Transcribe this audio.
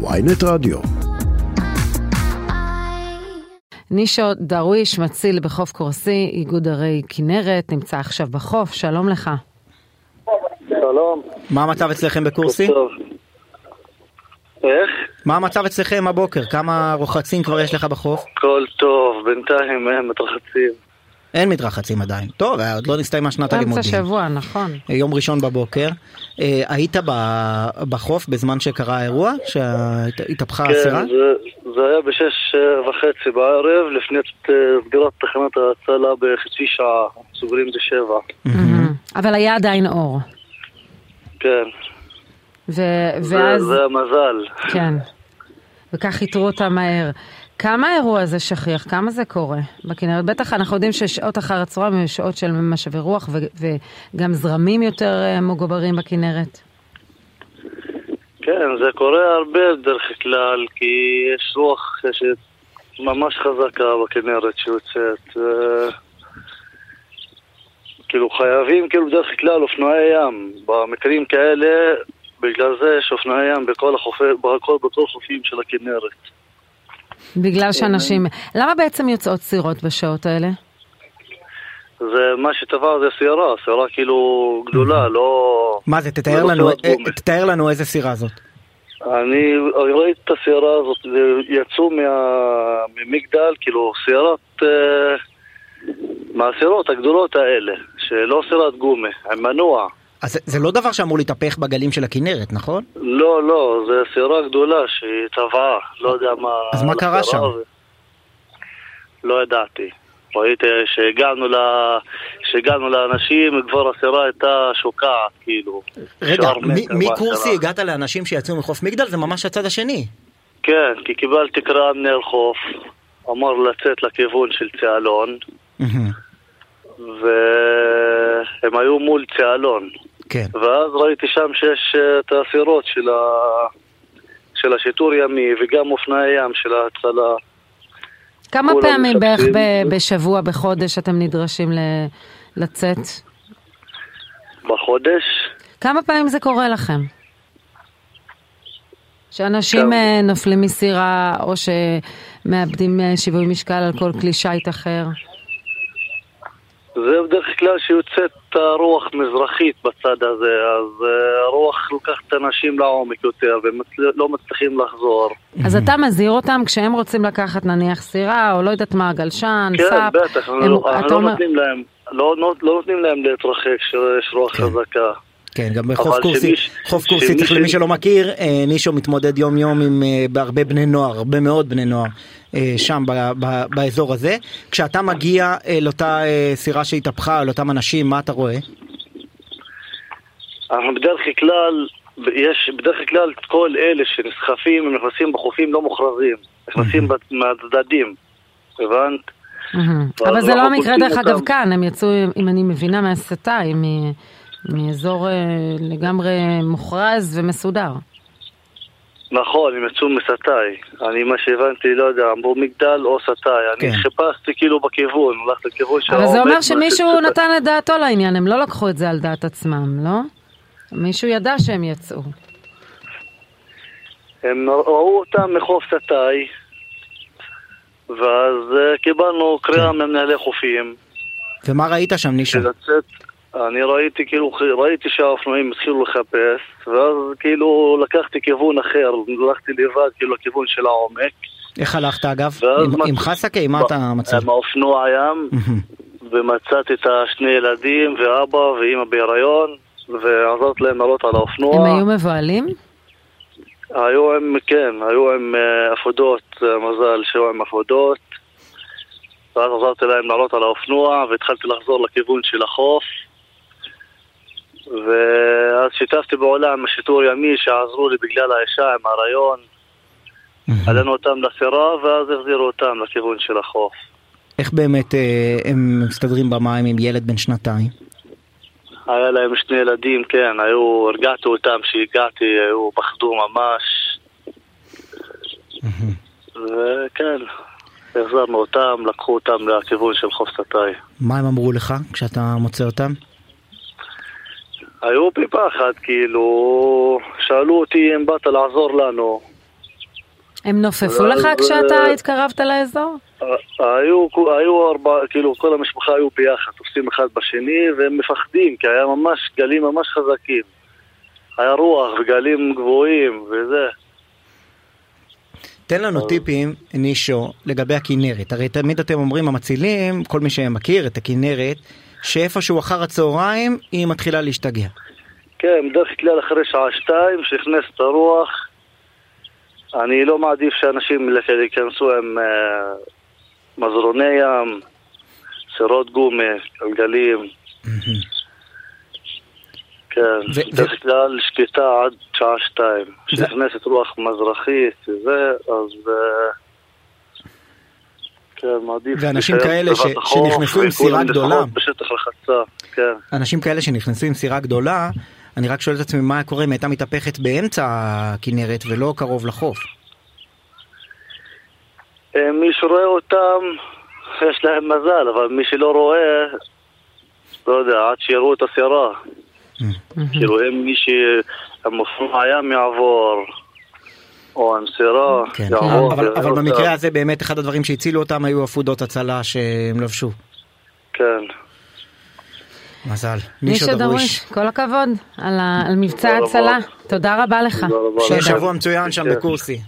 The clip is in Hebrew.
ויינט רדיו. נישו דרוויש, מציל בחוף קורסי, איגוד ערי כנרת, נמצא עכשיו בחוף, שלום לך. שלום. מה המצב אצלכם בקורסי? טוב. איך? מה המצב אצלכם הבוקר? כמה רוחצים כבר יש לך בחוף? הכל טוב, בינתיים הם מתרחצים. אין מתרחצים עדיין. טוב, עוד לא נסתיימה שנת הלימודים. שבוע, נכון. יום ראשון בבוקר. אה, היית ב- בחוף בזמן שקרה האירוע? שהתהפכה הסירה? כן, זה, זה היה בשש אה, וחצי בערב, לפני אה, סגירת תחנת ההצלה בחצי שעה. סוגרים בשבע. מהמם. אבל היה עדיין אור. כן. ו- זה, ואז, זה המזל. כן. וכך איתרו אותה מהר. כמה האירוע הזה שכיח? כמה זה קורה בכנרת? בטח אנחנו יודעים ששעות אחר הצהריים הן שעות של משאבי רוח ו- וגם זרמים יותר אה, מוגברים בכנרת. כן, זה קורה הרבה בדרך כלל, כי יש רוח שממש חזקה בכנרת שיוצאת. כאילו חייבים כאילו בדרך כלל אופנועי ים. במקרים כאלה, בגלל זה יש אופנועי ים בכל החופי, בכל, בכל חופים של הכנרת. בגלל שאנשים... למה בעצם יוצאות סירות בשעות האלה? זה מה שטבע זה סירה, סירה כאילו גדולה, לא... מה זה? תתאר לא לנו, אה. תתאר לנו איזה סירה זאת. אני ראיתי את הסירה הזאת, יצאו מה... ממגדל, כאילו סירת... אה, מהסירות הגדולות האלה, שלא סירת גומי, עם מנוע. אז זה- לא דבר שאמור להתהפך בגלים של הכנרת, נכון? לא, לא, זה סירה גדולה שהיא טבעה, לא יודע מה... אז מה קרה שם? ו- לא ידעתי. ראיתי שהגענו, ל... שהגענו לאנשים, כבר הסירה הייתה שוקעת, כאילו. רגע, מקורסי. הגעת לאנשים שיצאו מחוף מגדל? זה ממש הצד השני. כן, כי קיבלתי קריאה מנהל חוף, אמר לצאת לכיוון של צהלון. והם היו מול צהלון. כן. ואז ראיתי שם שיש אה, את הסירות של, ה... של השיטור ימי וגם אופנועי ים של ההצלה. כמה פעמים בערך. ב- בשבוע, בחודש, אתם נדרשים ל- לצאת? בחודש, כמה פעמים זה קורה לכם? שאנשים כמה? אה, נופלים מסירה, או שמאבדים אה, שיווי משקל על כל כלי שיט אחר? זה בדרך כלל שיוצאת הרוח מזרחית בצד הזה, אז אה, הרוח לוקחת את האנשים לעומק יותר והם לא מצליחים לחזור. אז אתה מזהיר אותם כשהם רוצים לקחת נניח סירה, או לא יודעת מה, גלשן, כן, סאפ. בטח, אנחנו לא- נותנים להם, לא לא- לא נותנים להם להתרחק כשיש רוח כן. חזקה. כן, גם בחוף קורסי, שמיש- חוף קורסי, שמי צריך למי שלא מכיר, אה, נישו מתמודד יום יום עם אה, בהרבה בני נוער, הרבה מאוד בני נוער, אה, שם ב- ב- באזור הזה. כשאתה מגיע אל אותה סירה שהתהפכה, אל אותם אנשים, מה אתה רואה? אנחנו בדרך כלל, יש בדרך כלל את כל אלה שנסחפים, הם נכנסים בחופים לא מוכרזים, נכנסים מהצדדים, הבנת? אבל זה לא המקרה דרך אגב. כאן, הם יצאו, אם אני מבינה, מהסטאי, מ- מאזור אה, לגמרי מוכרז ומסודר. נכון, הם יצאו מסטאי. אני מה שהבנתי, לא יודע, אמרו מגדל או סטאי. אני כן. חיפשתי כאילו בכיוון, הלכתי לכיוון של אבל זה אומר שמישהו. נתן את דעתו לעניין, הם לא לקחו את זה על דעת עצמם, לא? מישהו ידע שהם יצאו. הם ראו אותם מחוף סטאי, ואז אה, קיבלנו קריאה כן. ממנהלי חופים. ומה ראית שם, נישו? לצאת, אני ראיתי כאילו, ראיתי שהאופנועים התחילו לחפש, ואז כאילו לקחתי כיוון אחר, הלכתי לבד כאילו לכיוון של העומק. איך הלכת אגב? עם- מצ- עם חסקי? מה אתה מצא? עם האופנוע ים. ומצאתי את השני ילדים, ואבא ואימא בהיריון, ועזרתי להם לעלות על האופנוע. הם היו מבוהלים? היו עם, כן, היו עם אה, אפודות, אה, מזל שהיו עם אפודות. ואז עזרתי להם לעלות על האופנוע, והתחלתי לחזור לכיוון של החוף. ואז שיתפתי פעולה עם השיטור ימי שעזרו לי בגלל האישה עם ההריון. עלינו אותם לסירה, ואז החזירו אותם לכיוון של החוף. איך באמת אה, הם מסתדרים במים עם ילד בן שנתיים? היה להם שני ילדים, כן, היו, הרגעתי אותם כשהגעתי, היו, פחדו ממש. וכן, החזרנו אותם, לקחו אותם לכיוון של חוף סטאי. מה הם אמרו לך כשאתה מוצא אותם? היו בפחד, כאילו, שאלו אותי אם באת לעזור לנו. הם נופפו לך כשאתה אה, התקרבת לאזור? היו, היו ארבע, כאילו כל המשפחה היו ביחד, תופסים אחד בשני והם מפחדים כי היה ממש גלים ממש חזקים. היה רוח וגלים גבוהים וזה. תן לנו טיפים, נישו, לגבי הכנרת. הרי תמיד אתם אומרים, המצילים, כל מי שמכיר את הכנרת, שאיפשהו אחר הצהריים היא מתחילה להשתגע. כן, בדרך כלל אחרי שעה שתיים, שנכנסת הרוח, אני לא מעדיף שאנשים ייכנסו עם אה, מזרוני ים, סירות גומי, גלגלים. כן, ו- בדרך כלל שקטה עד שעה שתיים. כשנכנסת רוח מזרחית וזה, אז... אה, כן, מעדיף... ואנשים כאלה ש- שנכנסו עם סירה גדולה. בשטח רחצה, כן. אנשים כאלה שנכנסו עם סירה גדולה, אני רק שואל את עצמי מה קורה אם הייתה מתהפכת באמצע הכנרת ולא קרוב לחוף. אה, מי שרואה אותם, יש להם מזל, אבל מי שלא רואה, לא יודע, עד שיראו את הסירה. כאילו, אם מי שהמופרע ים יעבור, או עם סירה כן. יעבור. אבל, אבל. במקרה הזה באמת אחד הדברים שהצילו אותם היו עפודות הצלה שהם לבשו. כן. מזל. נישו דרוויש. כל הכבוד על ה- על מבצע תודה רבה. ההצלה. תודה רבה לך. שבוע מצוין שם כן. בקורסי.